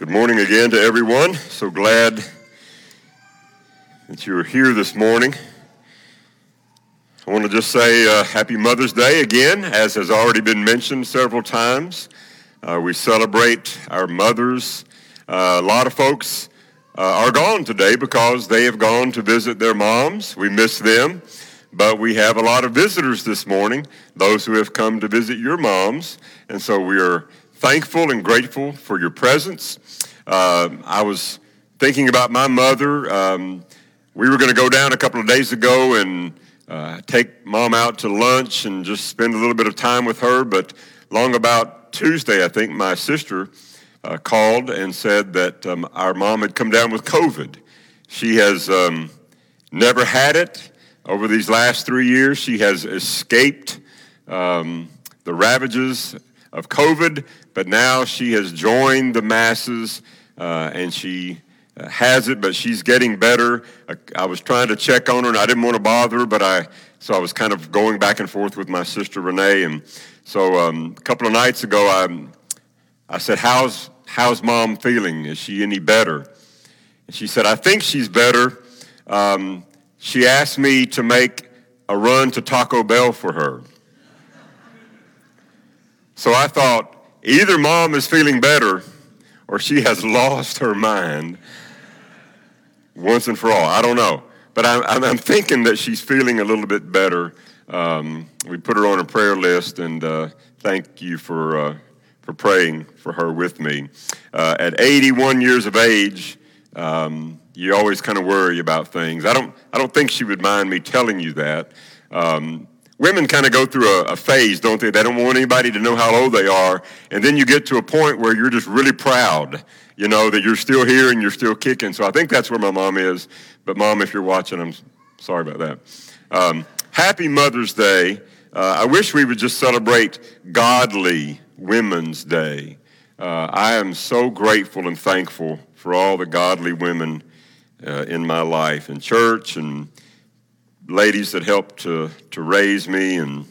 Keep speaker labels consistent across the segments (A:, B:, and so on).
A: Good morning again to everyone. So glad that you are here this morning. I want to just say uh, Happy Mother's Day again, as has already been mentioned several times. Uh, we celebrate our mothers. Uh, a lot of folks uh, are gone today because they have gone to visit their moms. We miss them. But we have a lot of visitors this morning, those who have come to visit your moms. And so we are thankful and grateful for your presence. Uh, I was thinking about my mother. Um, we were going to go down a couple of days ago and uh, take mom out to lunch and just spend a little bit of time with her. But long about Tuesday, I think my sister uh, called and said that um, our mom had come down with COVID. She has um, never had it over these last three years. She has escaped um, the ravages of COVID, but now she has joined the masses uh, and she uh, has it, but she's getting better. I, I, was trying to check on her and I didn't want to bother her, but I, so I was kind of going back and forth with my sister Renee. And so um, a couple of nights ago, I, I said, how's, how's mom feeling? Is she any better? And she said, I think she's better. Um, she asked me to make a run to Taco Bell for her. So I thought, either mom is feeling better or she has lost her mind once and for all. I don't know. But I'm, I'm thinking that she's feeling a little bit better. Um, we put her on a prayer list, and uh, thank you for, uh, for praying for her with me. Uh, at 81 years of age, um, you always kind of worry about things. I don't, I don't think she would mind me telling you that. Um, women kind of go through a, a, phase, don't they? They don't want anybody to know how old they are. And then you get to a point where you're just really proud, you know, that you're still here and you're still kicking. So I think that's where my mom is. But, mom, if you're watching, I'm sorry about that. Um, happy Mother's Day. Uh, I wish we would just celebrate Godly Women's Day. Uh, I am so grateful and thankful for all the godly women uh, in my life in church and ladies that helped to, to raise me, and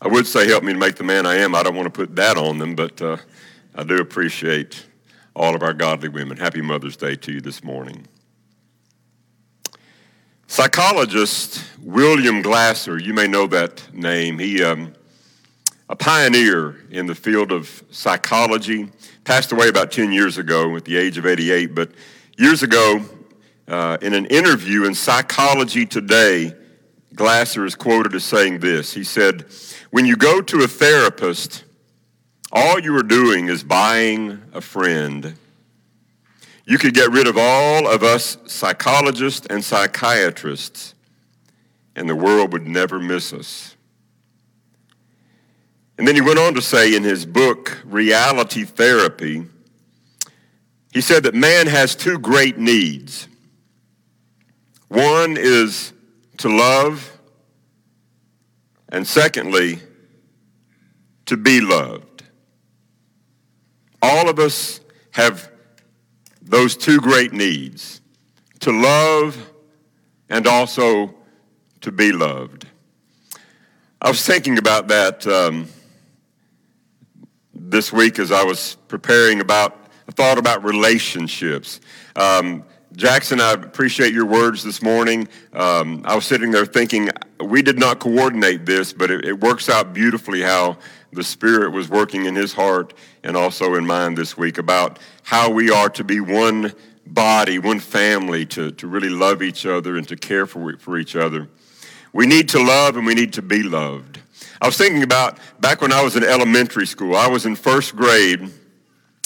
A: I would say help me to make the man I am. I don't want to put that on them, but uh, I do appreciate all of our godly women. Happy Mother's Day to you this morning. Psychologist William Glasser, you may know that name. He, um, a pioneer in the field of psychology, passed away about 10 years ago at the age of 88. But years ago, uh, in an interview in Psychology Today, Glasser is quoted as saying this. He said, When you go to a therapist, all you are doing is buying a friend. You could get rid of all of us psychologists and psychiatrists, and the world would never miss us. And then he went on to say in his book, Reality Therapy, he said that man has two great needs one is to love, and secondly, to be loved. All of us have those two great needs to love and also to be loved. I was thinking about that um, this week as I was preparing about, I thought about relationships. Um, Jackson, I appreciate your words this morning. Um, I was sitting there thinking, we did not coordinate this, but it, it, works out beautifully how the Spirit was working in his heart and also in mine this week about how we are to be one body, one family, to, to really love each other and to care for, for each other. We need to love and we need to be loved. I was thinking about back when I was in elementary school, I was in first grade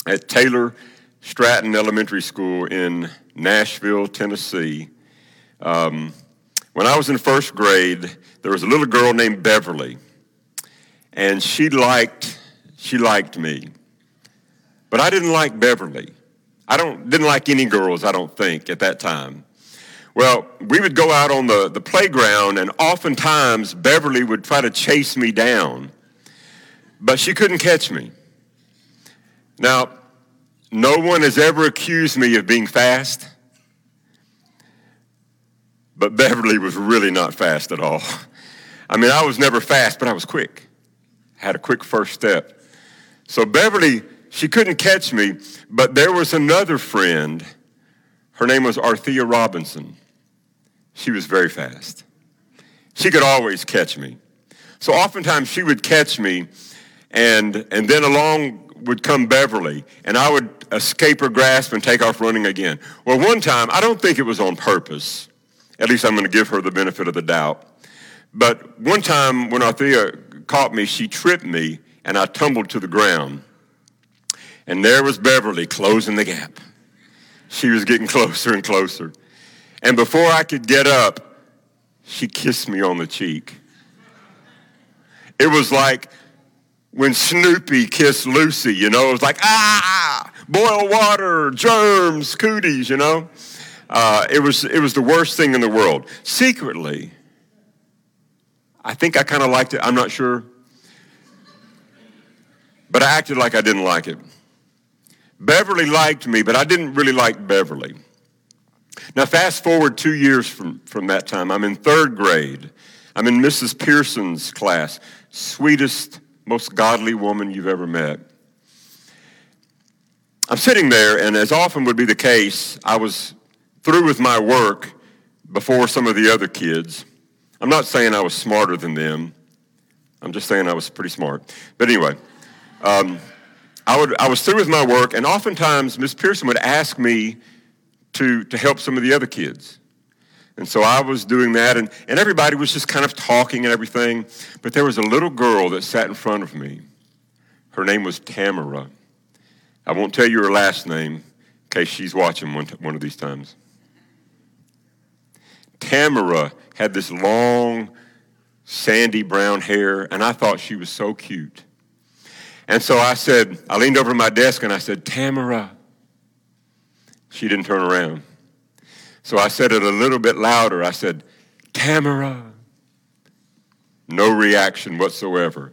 A: at Taylor Stratton Elementary School in Nashville, Tennessee. Um, when I was in first grade, there was a little girl named Beverly, and she liked she liked me, but I didn't like Beverly. I don't didn't like any girls. I don't think at that time. Well, we would go out on the, the playground, and oftentimes Beverly would try to chase me down, but she couldn't catch me. Now, no one has ever accused me of being fast, but Beverly was really not fast at all. I mean, I was never fast, but I was quick. I Had a quick first step. So Beverly she couldn't catch me, but there was another friend. Her name was Althea Robinson. She was very fast. She could always catch me. So oftentimes she would catch me, and, and then along would come Beverly, and I would escape her grasp and take off running again. Well, one time, I don't think it was on purpose. At least I'm going to give her the benefit of the doubt. But one time when Althea caught me, she tripped me, and I tumbled to the ground. And there was Beverly closing the gap. She was getting closer and closer. And before I could get up, she kissed me on the cheek. It was like when Snoopy kissed Lucy, you know, it was like, ah, boil water, germs, cooties, you know. Uh, it, was, it was the worst thing in the world. Secretly, I think I kind of liked it. I'm not sure. But I acted like I didn't like it. Beverly liked me, but I didn't really like Beverly. Now, fast forward two years from, from that time. I'm in third grade. I'm in Mrs. Pearson's class. Sweetest, most godly woman you've ever met. I'm sitting there, and as often would be the case, I was through with my work before some of the other kids. I'm not saying I was smarter than them. I'm just saying I was pretty smart. But anyway, um, I, would, I was through with my work, and oftentimes Miss Pearson would ask me to, to help some of the other kids. And so I was doing that, and, and everybody was just kind of talking and everything. But there was a little girl that sat in front of me. Her name was Tamara. I won't tell you her last name in case she's watching one, one of these times. Tamara had this long, sandy brown hair, and I thought she was so cute. And so I said, I leaned over my desk and I said, Tamara. She didn't turn around. So I said it a little bit louder. I said, Tamara. No reaction whatsoever.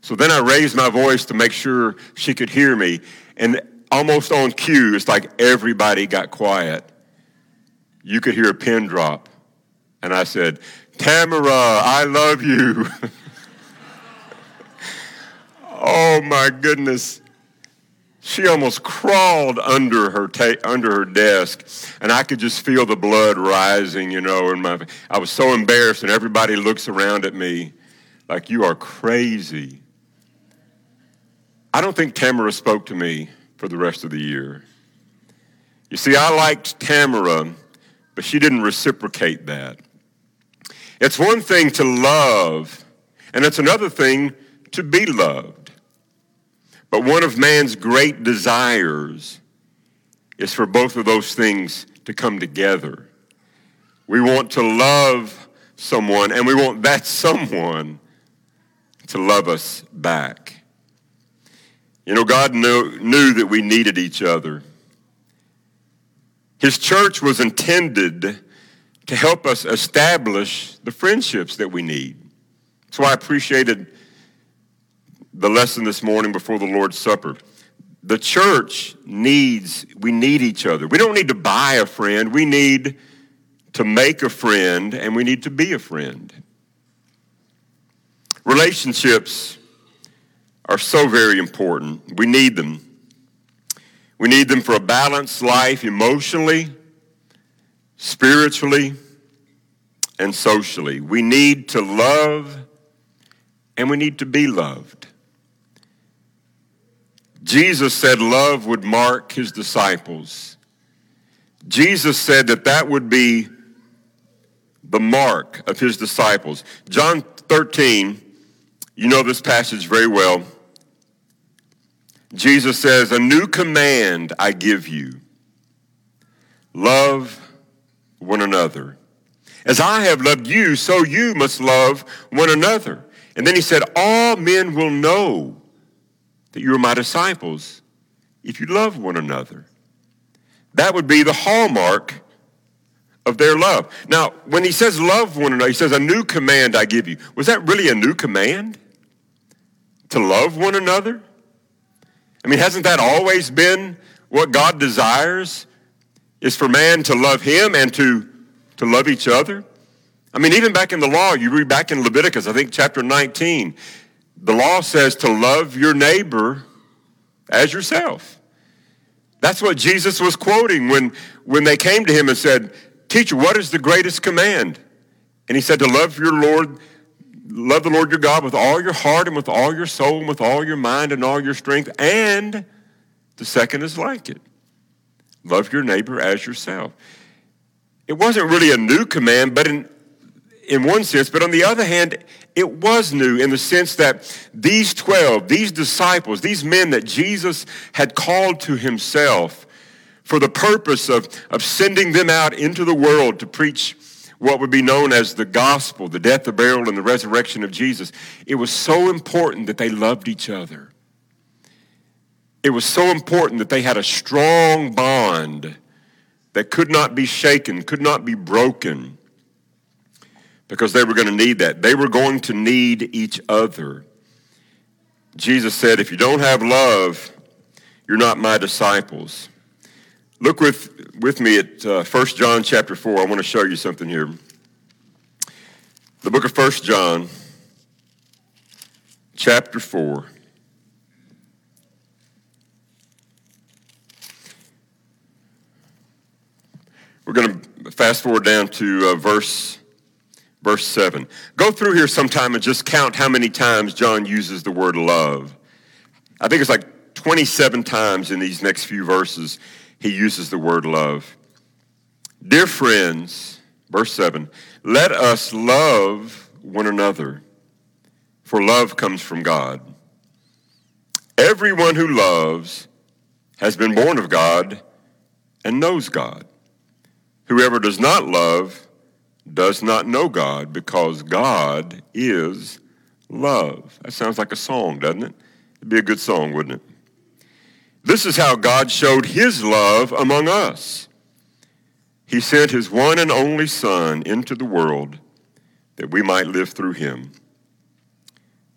A: So then I raised my voice to make sure she could hear me. And almost on cue, it's like everybody got quiet. You could hear a pin drop. And I said, Tamara, I love you. oh my goodness she almost crawled under her ta- under her desk and i could just feel the blood rising you know and my i was so embarrassed and everybody looks around at me like you are crazy. I don't think tamara spoke to me for the rest of the year. You see i liked tamara but she didn't reciprocate that. It's one thing to love and it's another thing to be loved but one of man's great desires is for both of those things to come together. We want to love someone, and we want that someone to love us back. You know, God knew, knew that we needed each other. His church was intended to help us establish the friendships that we need. So I appreciated the lesson this morning before the Lord's Supper. The church needs, we need each other. We don't need to buy a friend, we need to make a friend, and we need to be a friend. Relationships are so very important. We need them. We need them for a balanced life emotionally, spiritually, and socially. We need to love and we need to be loved. Jesus said love would mark his disciples. Jesus said that that would be the mark of his disciples. John 13, you know this passage very well. Jesus says, A new command I give you love one another. As I have loved you, so you must love one another. And then he said, All men will know that you are my disciples if you love one another. That would be the hallmark of their love. Now, when he says love one another, he says, A new command I give you. Was that really a new command? To love one another? I mean, hasn't that always been what God desires? Is for man to love him and to, to love each other? I mean, even back in the law, you read back in Leviticus, I think chapter 19, the law says to love your neighbor as yourself. That's what Jesus was quoting when, when they came to him and said, Teacher, what is the greatest command? And he said, To love your Lord, love the Lord your God with all your heart and with all your soul and with all your mind and all your strength. And the second is like it love your neighbor as yourself. It wasn't really a new command, but in, in one sense, but on the other hand, it was new in the sense that these 12, these disciples, these men that Jesus had called to himself for the purpose of, of sending them out into the world to preach what would be known as the gospel, the death, the burial, and the resurrection of Jesus, it was so important that they loved each other. It was so important that they had a strong bond that could not be shaken, could not be broken because they were going to need that. They were going to need each other. Jesus said, If you don't have love, you're not my disciples. Look with, with me at uh, 1 John chapter 4. I want to show you something here. The book of 1 John, chapter 4. We're going to fast forward down to uh, verse verse 7. Go through here sometime and just count how many times John uses the word love. I think it's like 27 times in these next few verses he uses the word love. Dear friends, verse 7, let us love one another, for love comes from God. Everyone who loves has been born of God and knows God. Whoever does not love does not know God because God is love. That sounds like a song, doesn't it? It'd be a good song, wouldn't it? This is how God showed his love among us. He sent his one and only Son into the world that we might live through him.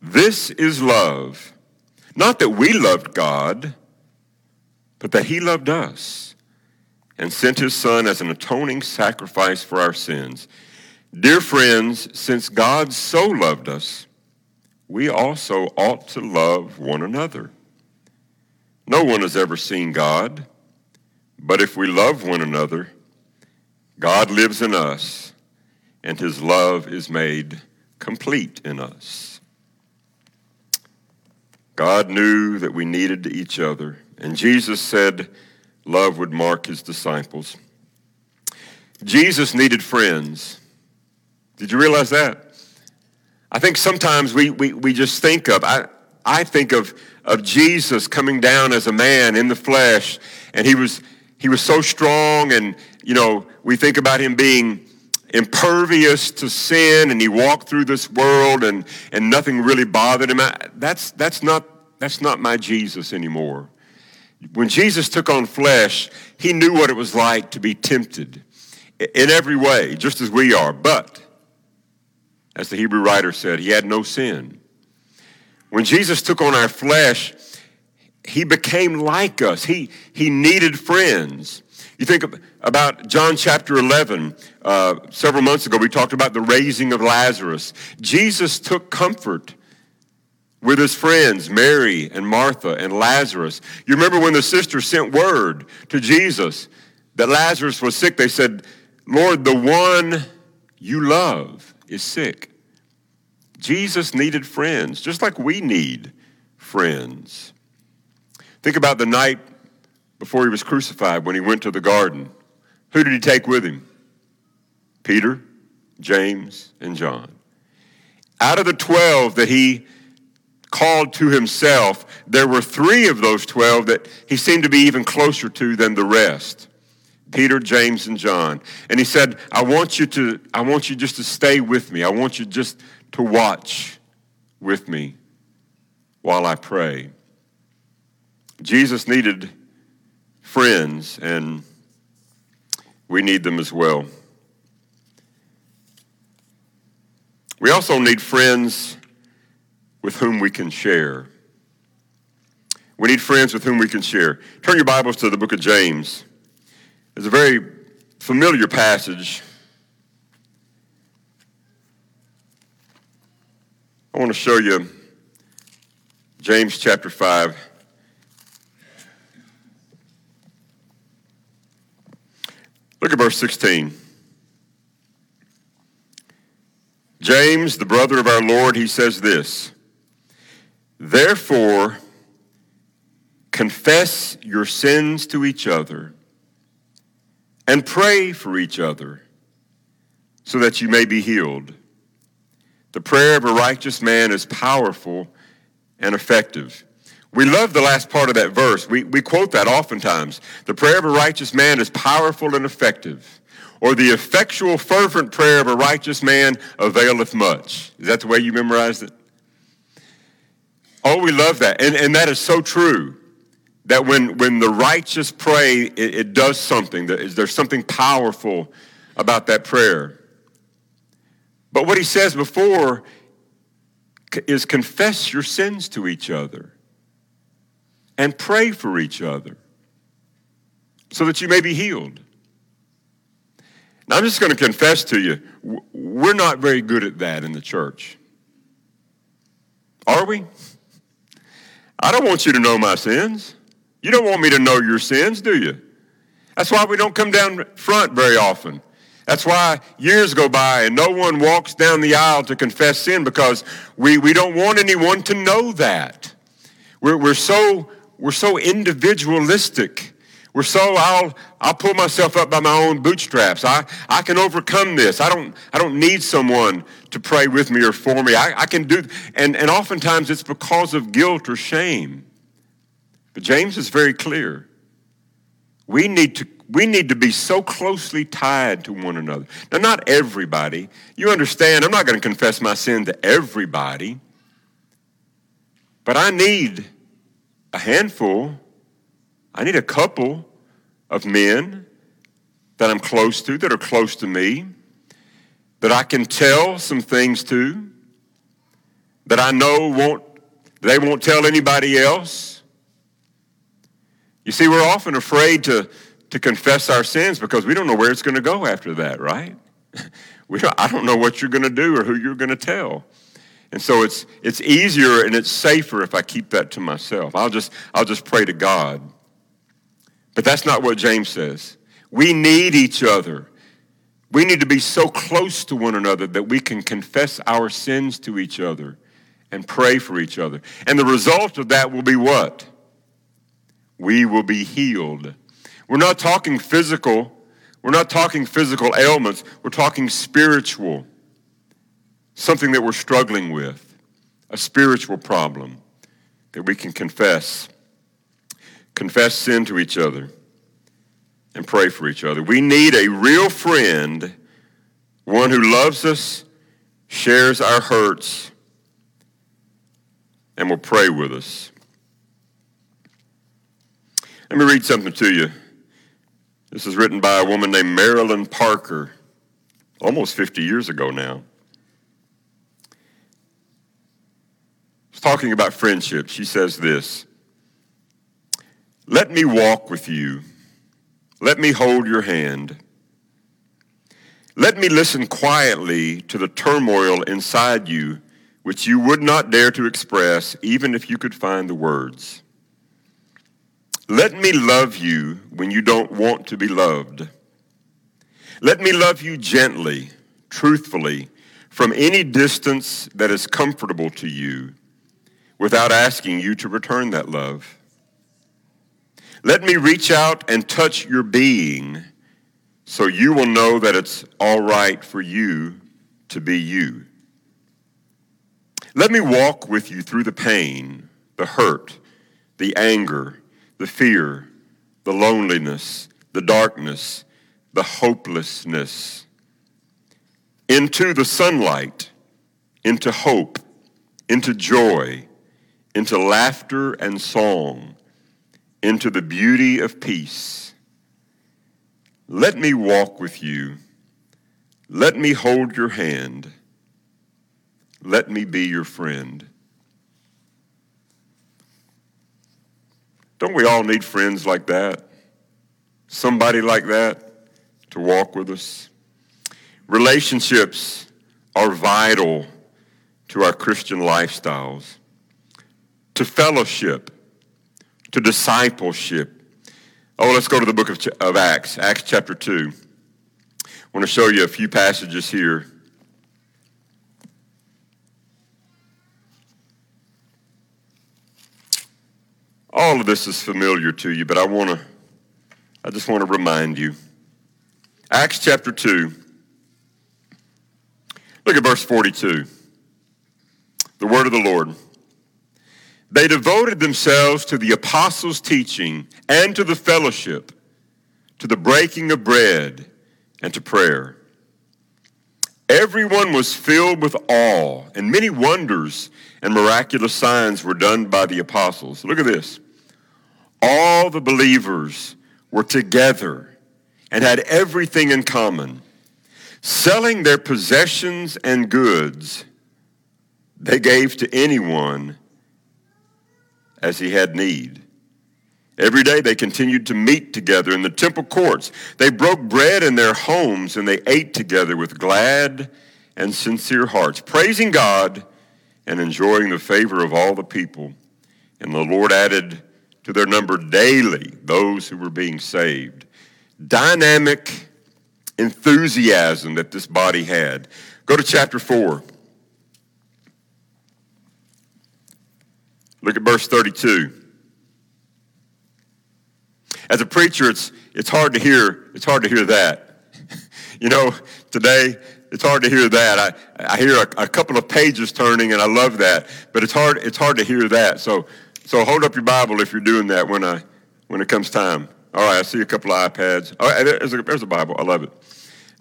A: This is love. Not that we loved God, but that he loved us and sent his Son as an atoning sacrifice for our sins. Dear friends, since God so loved us, we also ought to love one another. No one has ever seen God, but if we love one another, God lives in us, and his love is made complete in us. God knew that we needed each other, and Jesus said, love would mark his disciples. Jesus needed friends. Did you realize that? I think sometimes we, we, we just think of, I, I think of, of Jesus coming down as a man in the flesh, and he was, he was so strong, and, you know, we think about him being impervious to sin, and he walked through this world, and, and nothing really bothered him. That's, that's, not, that's not my Jesus anymore. When Jesus took on flesh, he knew what it was like to be tempted in every way, just as we are. But, as the Hebrew writer said, he had no sin. When Jesus took on our flesh, he became like us. He, he needed friends. You think about John chapter 11. Uh, several months ago, we talked about the raising of Lazarus. Jesus took comfort with his friends, Mary and Martha and Lazarus. You remember when the sisters sent word to Jesus that Lazarus was sick? They said, Lord, the one you love is sick. Jesus needed friends, just like we need friends. Think about the night before he was crucified when he went to the garden. Who did he take with him? Peter, James, and John. Out of the 12 that he called to himself, there were three of those 12 that he seemed to be even closer to than the rest. Peter, James, and John. And he said, I want you to, I want you just to stay with me. I want you just to watch with me while I pray. Jesus needed friends, and we need them as well. We also need friends with whom we can share. We need friends with whom we can share. Turn your Bibles to the book of James. It's a very familiar passage. I want to show you James chapter 5. Look at verse 16. James, the brother of our Lord, he says this Therefore, confess your sins to each other and pray for each other so that you may be healed. The prayer of a righteous man is powerful and effective. We love the last part of that verse. We, we quote that oftentimes. The prayer of a righteous man is powerful and effective. Or the effectual, fervent prayer of a righteous man availeth much. Is that the way you memorized it? Oh, we love that. And, and that is so true that when, when the righteous pray, it, it does something. There's something powerful about that prayer. But what he says before is confess your sins to each other and pray for each other so that you may be healed. Now, I'm just going to confess to you, we're not very good at that in the church. Are we? I don't want you to know my sins. You don't want me to know your sins, do you? That's why we don't come down front very often. That's why years go by and no one walks down the aisle to confess sin because we, we don't want anyone to know that. We're, we're, so, we're so individualistic. We're so, I'll, I'll pull myself up by my own bootstraps. I, I can overcome this. I don't, I don't need someone to pray with me or for me. I, I can do, and, and oftentimes it's because of guilt or shame. But James is very clear. We need to we need to be so closely tied to one another. Now, not everybody. You understand, I'm not going to confess my sin to everybody. But I need a handful, I need a couple of men that I'm close to, that are close to me, that I can tell some things to, that I know won't, they won't tell anybody else. You see, we're often afraid to to confess our sins because we don't know where it's going to go after that, right? We don't, I don't know what you're going to do or who you're going to tell. And so it's, it's easier and it's safer if I keep that to myself. I'll just, I'll just pray to God. But that's not what James says. We need each other. We need to be so close to one another that we can confess our sins to each other and pray for each other. And the result of that will be what? We will be healed. We're not talking physical. We're not talking physical ailments. We're talking spiritual. Something that we're struggling with, a spiritual problem that we can confess. Confess sin to each other and pray for each other. We need a real friend, one who loves us, shares our hurts, and will pray with us. Let me read something to you this is written by a woman named Marilyn Parker, almost 50 years ago now. She's talking about friendship. She says this Let me walk with you. Let me hold your hand. Let me listen quietly to the turmoil inside you, which you would not dare to express, even if you could find the words. Let me love you when you don't want to be loved. Let me love you gently, truthfully, from any distance that is comfortable to you, without asking you to return that love. Let me reach out and touch your being so you will know that it's all right for you to be you. Let me walk with you through the pain, the hurt, the anger, the fear, the loneliness, the darkness, the hopelessness, into the sunlight, into hope, into joy, into laughter and song, into the beauty of peace. Let me walk with you. Let me hold your hand. Let me be your friend. Don't we all need friends like that? Somebody like that to walk with us? Relationships are vital to our Christian lifestyles, to fellowship, to discipleship. Oh, let's go to the book of, of Acts, Acts chapter 2. I want to show you a few passages here. All of this is familiar to you, but I want to I just want to remind you. Acts chapter 2. Look at verse 42. The word of the Lord. They devoted themselves to the apostles' teaching and to the fellowship, to the breaking of bread and to prayer. Everyone was filled with awe, and many wonders and miraculous signs were done by the apostles. Look at this. All the believers were together and had everything in common. Selling their possessions and goods, they gave to anyone as he had need. Every day they continued to meet together in the temple courts. They broke bread in their homes and they ate together with glad and sincere hearts, praising God and enjoying the favor of all the people. And the Lord added to their number daily those who were being saved. Dynamic enthusiasm that this body had. Go to chapter 4. Look at verse 32. As a preacher, it's, it's hard to hear, it's hard to hear that. you know, today, it's hard to hear that. I, I hear a, a, couple of pages turning and I love that, but it's hard, it's hard to hear that. So, so hold up your Bible if you're doing that when, I, when it comes time. All right, I see a couple of iPads. All right, there's a, there's a Bible. I love it.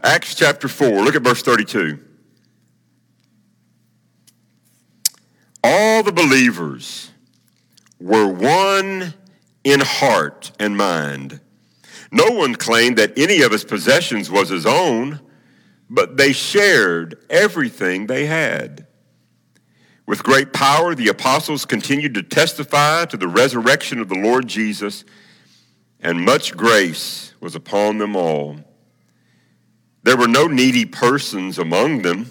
A: Acts chapter 4, look at verse 32. All the believers were one in heart and mind. No one claimed that any of his possessions was his own, but they shared everything they had. With great power, the apostles continued to testify to the resurrection of the Lord Jesus, and much grace was upon them all. There were no needy persons among them,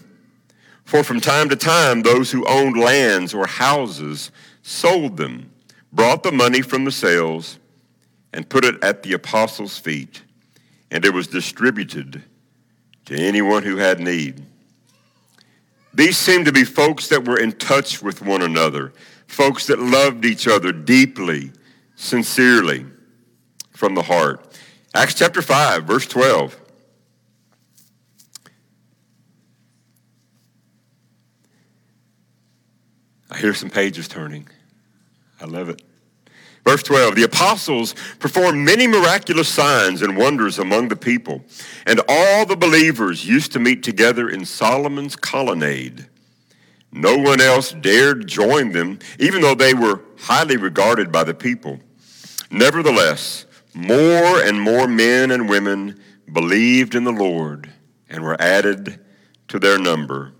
A: for from time to time those who owned lands or houses sold them brought the money from the sales and put it at the apostles' feet, and it was distributed to anyone who had need. These seemed to be folks that were in touch with one another, folks that loved each other deeply, sincerely, from the heart. Acts chapter 5, verse 12. I hear some pages turning. I love it. Verse 12 The apostles performed many miraculous signs and wonders among the people, and all the believers used to meet together in Solomon's colonnade. No one else dared join them, even though they were highly regarded by the people. Nevertheless, more and more men and women believed in the Lord and were added to their number.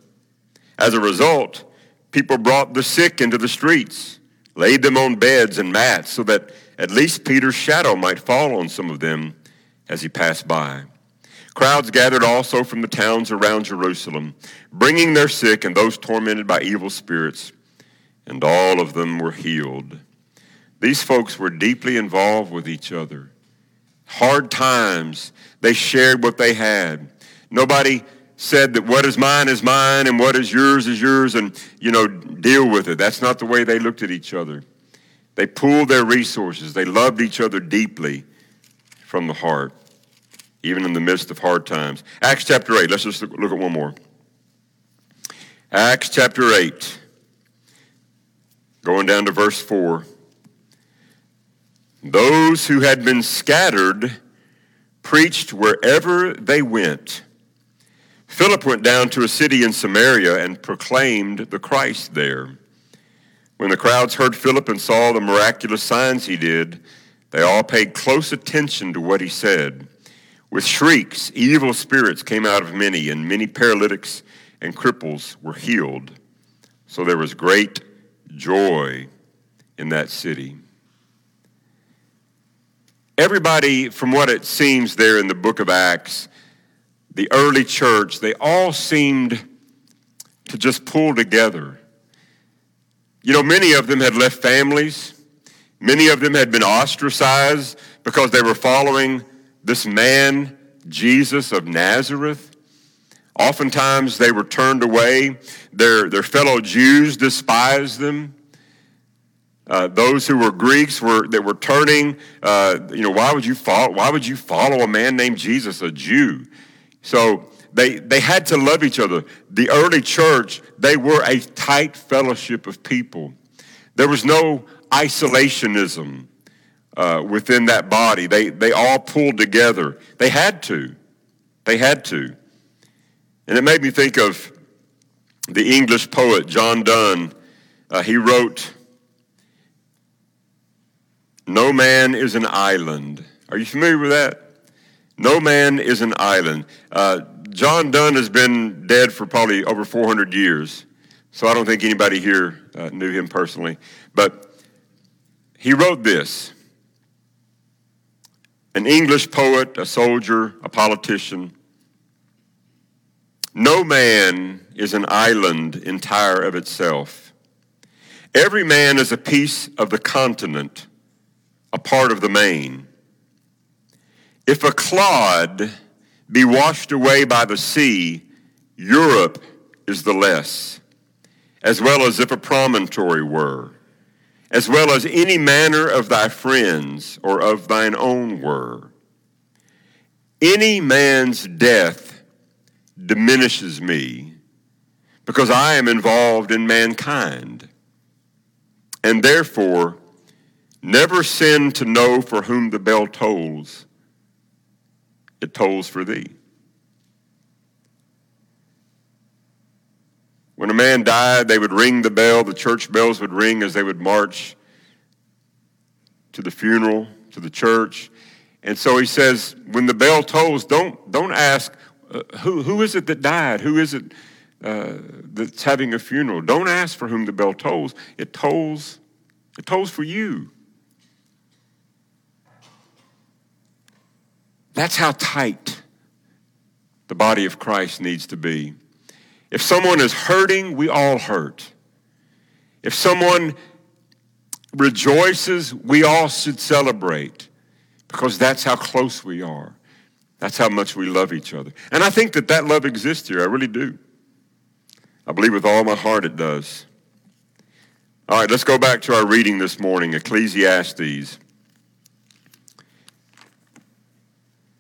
A: As a result, people brought the sick into the streets laid them on beds and mats so that at least Peter's shadow might fall on some of them as he passed by. Crowds gathered also from the towns around Jerusalem, bringing their sick and those tormented by evil spirits, and all of them were healed. These folks were deeply involved with each other. Hard times, they shared what they had. Nobody said that what is mine is mine and what is yours is yours and, you know, deal with it. That's not the way they looked at each other. They pooled their resources. They loved each other deeply from the heart, even in the midst of hard times. Acts chapter 8. Let's just look, at one more. Acts chapter 8, going down to verse 4. Those who had been scattered preached wherever they went. Philip went down to a city in Samaria and proclaimed the Christ there. When the crowds heard Philip and saw the miraculous signs he did, they all paid close attention to what he said. With shrieks, evil spirits came out of many, and many paralytics and cripples were healed. So there was great joy in that city. Everybody, from what it seems there in the book of Acts, the early church, they all seemed to just pull together. You know, many of them had left families. Many of them had been ostracized because they were following this man Jesus of Nazareth. Oftentimes they were turned away. Their, their fellow Jews despised them. Uh, those who were Greeks were that were turning. Uh, you know, why would you follow? Why would you follow a man named Jesus, a Jew? So they they had to love each other. The early church they were a tight fellowship of people. There was no isolationism uh, within that body. They they all pulled together. They had to. They had to. And it made me think of the English poet John Donne. Uh, he wrote. No man is an island. Are you familiar with that? No man is an island. Uh, John Donne has been dead for probably over 400 years, so I don't think anybody here uh, knew him personally. But he wrote this an English poet, a soldier, a politician. No man is an island entire of itself. Every man is a piece of the continent a part of the main. If a clod be washed away by the sea, Europe is the less, as well as if a promontory were, as well as any manner of thy friends or of thine own were. Any man's death diminishes me because I am involved in mankind. And therefore, Never sin to know for whom the bell tolls. It tolls for thee. When a man died, they would ring the bell, the church bells would ring as they would march to the funeral, to the church. And so he says, when the bell tolls, don't, don't ask, uh, who, who is it that died? Who is it uh, that's having a funeral? Don't ask for whom the bell tolls. It tolls, it tolls for you. That's how tight the body of Christ needs to be. If someone is hurting, we all hurt. If someone rejoices, we all should celebrate because that's how close we are. That's how much we love each other. And I think that that love exists here. I really do. I believe with all my heart it does. All right, let's go back to our reading this morning Ecclesiastes.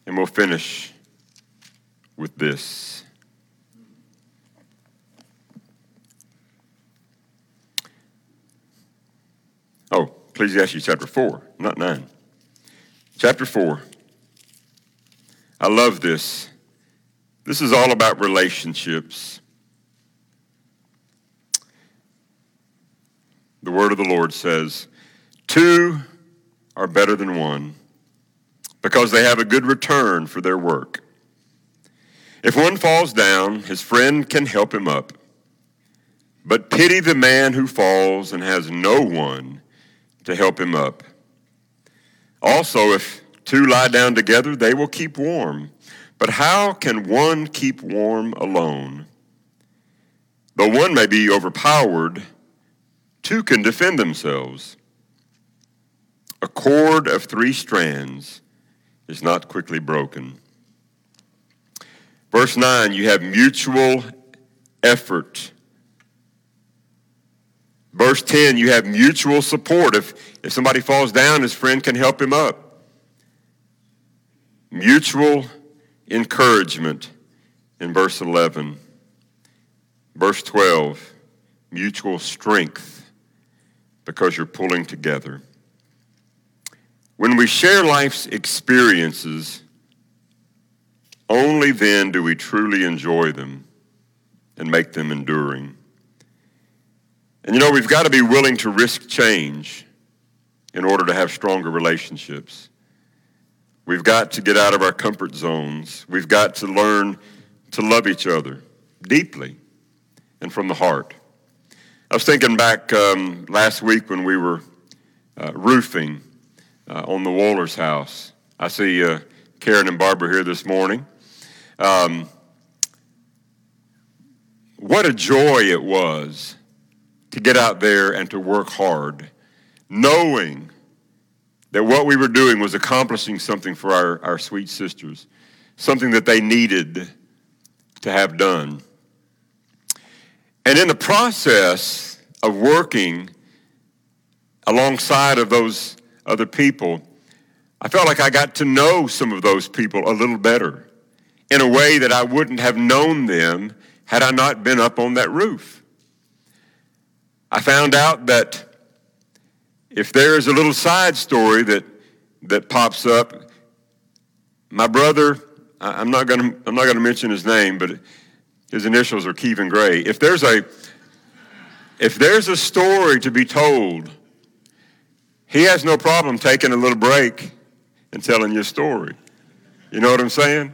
A: And we'll finish with this. Oh, Ecclesiastes chapter 4, not 9. Chapter 4. I love this. This is all about relationships. The word of the Lord says, Two are better than one because they have a good return for their work. If one falls down, his friend can help him up. But pity the man who falls and has no one to help him up. Also, if two lie down together, they will keep warm. But how can one keep warm alone? Though one may be overpowered, two can defend themselves. A cord of three strands is not quickly broken. Verse 9, you have mutual effort. Verse 10, you have mutual support. If, if somebody falls down, his friend can help him up. Mutual encouragement in verse 11. Verse 12, mutual strength because you're pulling together. When we share life's experiences, only then do we truly enjoy them and make them enduring. And you know, we've got to be willing to risk change in order to have stronger relationships. We've got to get out of our comfort zones. We've got to learn to love each other deeply and from the heart. I was thinking back um, last week when we were uh, roofing uh, on the Waller's house. I see uh, Karen and Barbara here this morning. Um, what a joy it was to get out there and to work hard, knowing that what we were doing was accomplishing something for our, our sweet sisters. something that they needed to have done. And in the process of working alongside of those other people, I felt like I got to know some of those people a little better in a way that I wouldn't have known them had I not been up on that roof. I found out that if there is a little side story that, that pops up, my brother, I'm not going to I'm not going to mention his name, but his initials are Kevin Gray. If there's a if there's a story to be told, he has no problem taking a little break and telling your story. You know what I'm saying?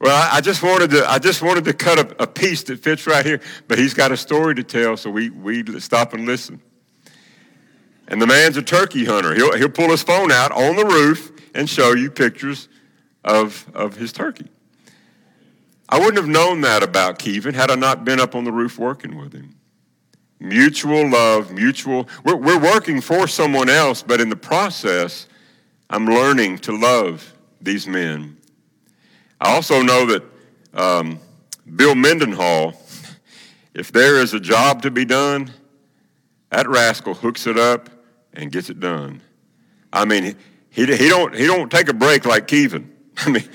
A: Well, I, just wanted to I just wanted to cut a, a piece that fits right here, but he's got a story to tell, so we we stop and listen. And the man's a turkey hunter. He'll, he'll pull his phone out on the roof and show you pictures of, of his turkey. I wouldn't have known that about Kevin had I not been up on the roof working with him. Mutual love, mutual. We're, we're working for someone else, but in the process, I'm learning to love these men. I also know that um, Bill Mendenhall, if there is a job to be done, that rascal hooks it up and gets it done. I mean, he, he, don't, he don't take a break like Kevin. I mean,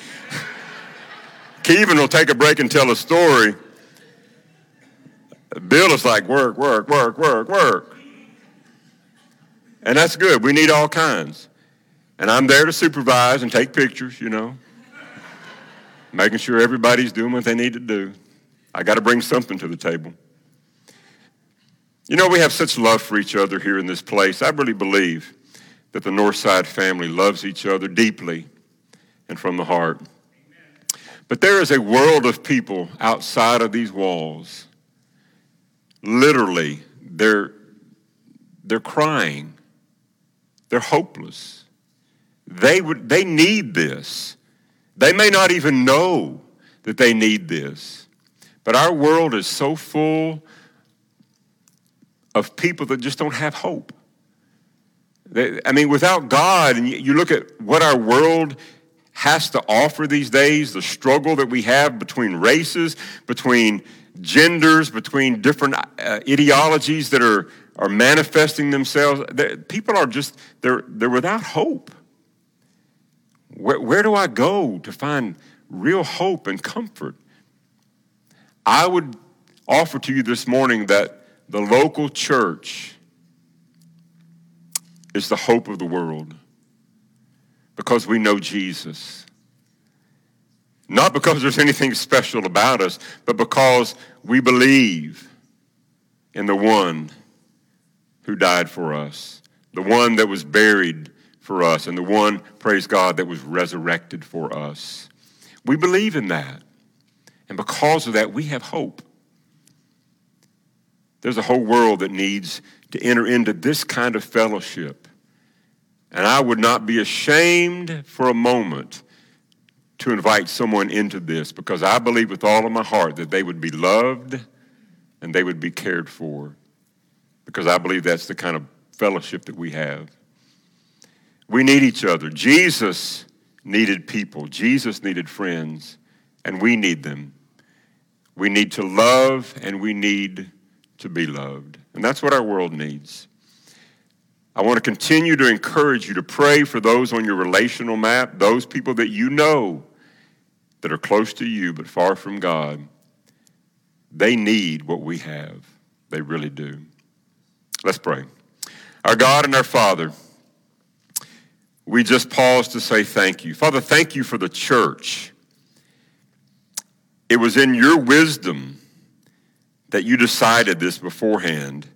A: Kevin will take a break and tell a story. Bill is like, work, work, work, work, work. And that's good. We need all kinds. And I'm there to supervise and take pictures, you know, making sure everybody's doing what they need to do. I got to bring something to the table. You know, we have such love for each other here in this place. I really believe that the Northside family loves each other deeply and from the heart. But there is a world of people outside of these walls. Literally, they're, they're crying. They're hopeless. They, would, they need this. They may not even know that they need this. But our world is so full of people that just don't have hope. They, I mean, without God, and you look at what our world has to offer these days, the struggle that we have between races, between genders, between different uh, ideologies that are, are manifesting themselves, people are just, they're, they're without hope. Where, where do I go to find real hope and comfort? I would offer to you this morning that the local church is the hope of the world because we know Jesus. Not because there's anything special about us, but because we believe in the one who died for us, the one that was buried for us, and the one, praise God, that was resurrected for us. We believe in that. And because of that, we have hope. There's a whole world that needs to enter into this kind of fellowship. And I would not be ashamed for a moment to invite someone into this because I believe with all of my heart that they would be loved and they would be cared for because I believe that's the kind of fellowship that we have. We need each other. Jesus needed people, Jesus needed friends, and we need them. We need to love and we need to be loved. And that's what our world needs. I want to continue to encourage you to pray for those on your relational map, those people that you know that are close to you but far from God. They need what we have. They really do. Let's pray. Our God and our Father, we just pause to say thank you. Father, thank you for the church. It was in your wisdom that you decided this beforehand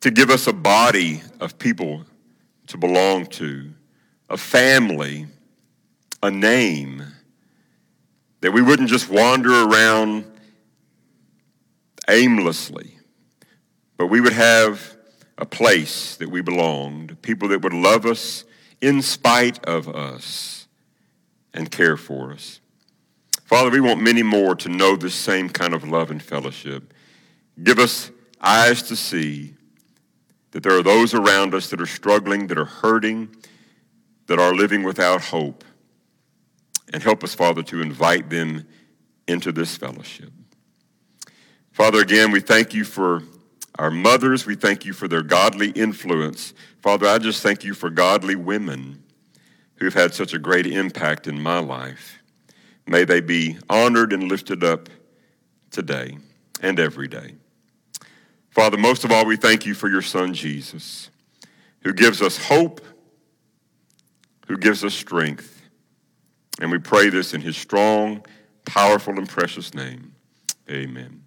A: to give us a body of people to belong to, a family, a name, that we wouldn't just wander around aimlessly, but we would have a place that we belonged, people that would love us in spite of us and care for us. Father, we want many more to know this same kind of love and fellowship. Give us eyes to see that there are those around us that are struggling, that are hurting, that are living without hope. And help us, Father, to invite them into this fellowship. Father, again, we thank you for our mothers. We thank you for their godly influence. Father, I just thank you for godly women who've had such a great impact in my life. May they be honored and lifted up today and every day. Father, most of all, we thank you for your son, Jesus, who gives us hope, who gives us strength. And we pray this in his strong, powerful, and precious name. Amen.